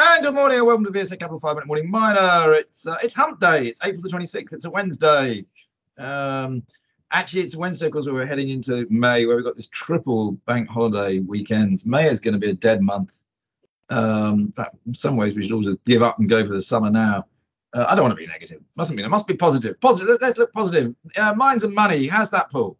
And good morning and welcome to VSA Capital 5 Minute Morning Miner. It's uh, it's hump day. It's April the 26th. It's a Wednesday. Um, actually, it's Wednesday because we were heading into May where we've got this triple bank holiday weekends. May is going to be a dead month. Um, in some ways, we should all just give up and go for the summer now. Uh, I don't want to be negative. Mustn't be. It must be positive. Positive. Let's look positive. Uh, mines and money. How's that, Paul?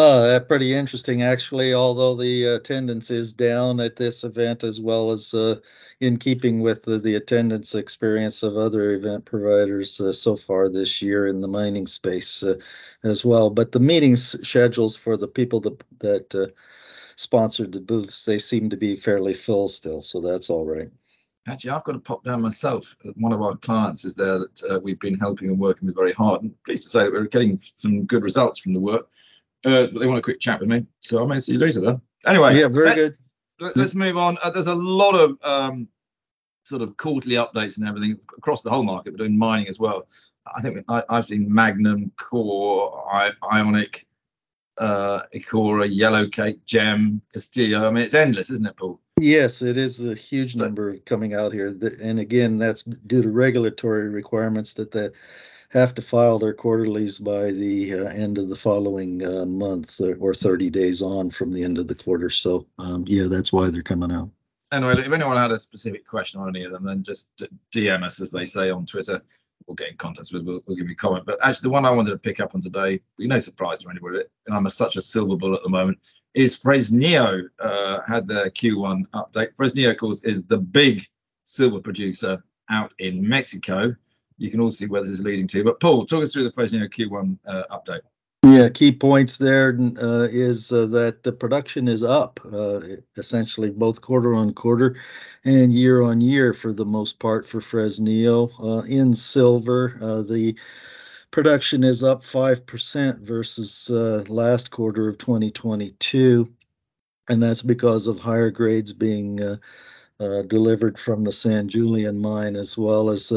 Oh, pretty interesting, actually. Although the attendance is down at this event, as well as uh, in keeping with the, the, attendance experience of other event providers uh, so far this year in the mining space uh, as well. But the meetings schedules for the people that that uh, sponsored the booths, they seem to be fairly full still, so that's all right. Actually, I've got to pop down myself. One of our clients is there that uh, we've been helping and working with very hard. And pleased to say that we're getting some good results from the work uh, they want a quick chat with me. So I may see you later then. Anyway, yeah, very good. Let's move on. Uh, there's a lot of um, sort of quarterly updates and everything across the whole market, but doing mining as well. I think I, have seen Magnum, Core, I, Ionic, uh, Ecora, Yellowcake, Gem, Castillo. I mean, it's endless, isn't it, Paul? Yes, it is a huge number coming out here. And again, that's due to regulatory requirements that the have to file their quarterlies by the uh, end of the following uh, month uh, or 30 days on from the end of the quarter. So, um, yeah, that's why they're coming out. Anyway, if anyone had a specific question on any of them, then just DM us, as they say on Twitter. We'll get in contact with. We'll, we'll give you a comment. But actually, the one I wanted to pick up on today, be no surprise to anybody, and I'm a, such a silver bull at the moment, is Fresnillo uh, had their Q1 update. Fresnillo, of course, is the big silver producer out in Mexico you can all see where this is leading to. But Paul, talk us through the Fresnillo Q1 uh, update. Yeah, key points there uh, is uh, that the production is up uh, essentially both quarter on quarter and year on year for the most part for Fresnillo. Uh, in silver, uh, the production is up 5% versus uh, last quarter of 2022, and that's because of higher grades being delivered from the San Julian mine as well as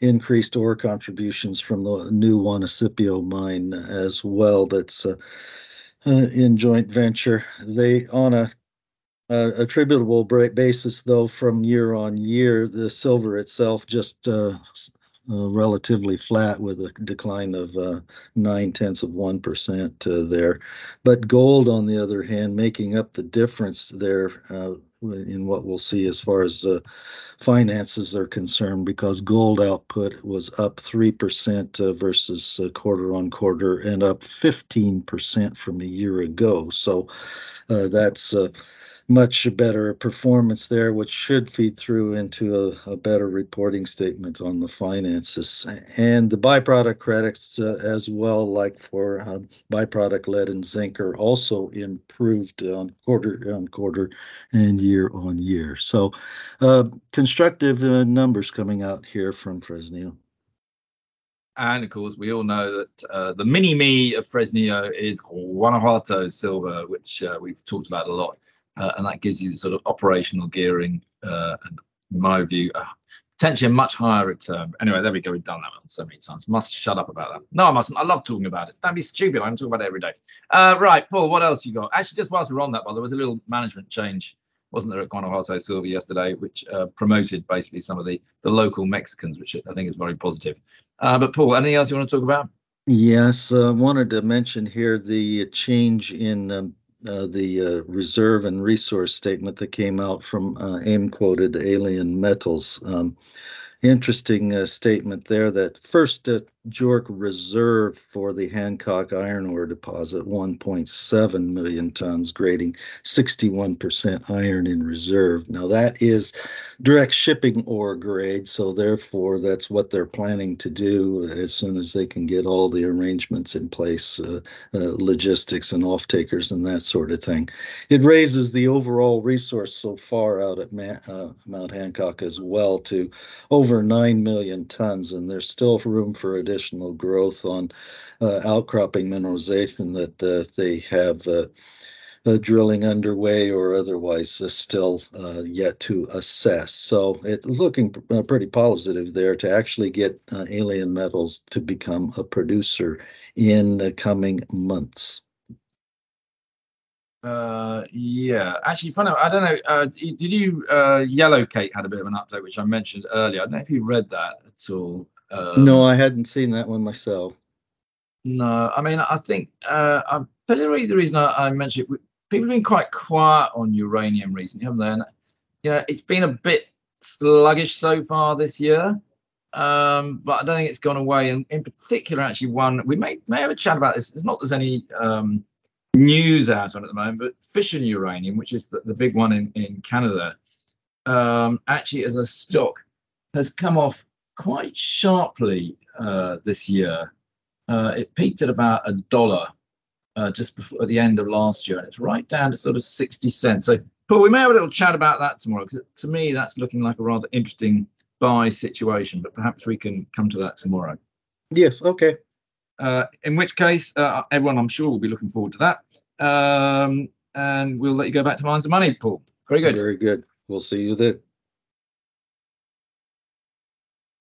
increased ore contributions from the new Juanicipio mine as well. That's uh, uh, in joint venture. They on a uh, attributable basis, though, from year on year, the silver itself just uh, uh, relatively flat with a decline of uh, nine tenths of one percent there. But gold, on the other hand, making up the difference there in what we'll see as far as uh, finances are concerned because gold output was up 3% uh, versus uh, quarter on quarter and up 15% from a year ago. So uh, that's uh, much better performance there, which should feed through into a, a better reporting statement on the finances. And the byproduct credits uh, as well, like for uh, byproduct lead and zinc, are also improved on quarter on quarter and year on year. So uh, constructive uh, numbers coming out here from Fresnillo. And of course, we all know that uh, the mini me of Fresnillo is Guanajuato silver, which uh, we've talked about a lot uh, and that gives you the sort of operational gearing uh, and in my view uh, potentially a much higher return. Anyway there we go we've done that one so many times. Must shut up about that. No i mustn't. I love talking about it. Don't be stupid. I'm talking about it every day. Uh, right paul what else you got? Actually just whilst we're on that well there was a little management change wasn't there at Guanajuato Silver yesterday, which uh, promoted basically some of the the local Mexicans, which I think is very positive. Uh, but Paul, anything else you want to talk about? Yes, I uh, wanted to mention here the change in um, uh, the uh, reserve and resource statement that came out from uh, AIM quoted Alien Metals. Um, interesting uh, statement there that first uh, JORC reserve for the Hancock iron ore deposit 1.7 million tons grading 61% iron in reserve. Now that is direct shipping ore grade so therefore that's what they're planning to do as soon as they can get all the arrangements in place uh, uh, logistics and off takers and that sort of thing. It raises the overall resource so far out at Ma- uh, Mount Hancock as well to over 9 million tons and there's still room for additional additional growth on uh, outcropping mineralization that uh, they have uh, uh, drilling underway or otherwise uh, still uh, yet to assess. So it's looking pretty positive there to actually get Alien Metals to become a producer in the coming months. Uh, yeah, actually, funny. I don't know. Uh, did you? Uh, Yellowcake had a bit of an update, which I mentioned earlier. I don't know if you read that at all. Um, no, I hadn't seen that one myself. No, I mean, I think uh, I'm probably the reason I, I mentioned it. People have been quite quiet on uranium recently, haven't they? And you know, it's been a bit sluggish so far this year. Um, but I don't think it's gone away. And in particular, actually, one we may may have a chat about this. It's not there's any um, news out on at the moment, but fission uranium, which is the, the big one in, in Canada, um, actually as a stock has come off quite sharply uh, this year. Uh, it peaked at about a dollar uh, just before at the end of last year, and it's right down to sort of 60 cents. So, Paul, we may have a little chat about that tomorrow because to me that's looking like a rather interesting buy situation, but perhaps we can come to that tomorrow. Yes, okay. Uh, in which case, uh, everyone, I'm sure, will be looking forward to that. Um, and we'll let you go back to Mines and Money, Paul. Very good. Very good. We'll see you then.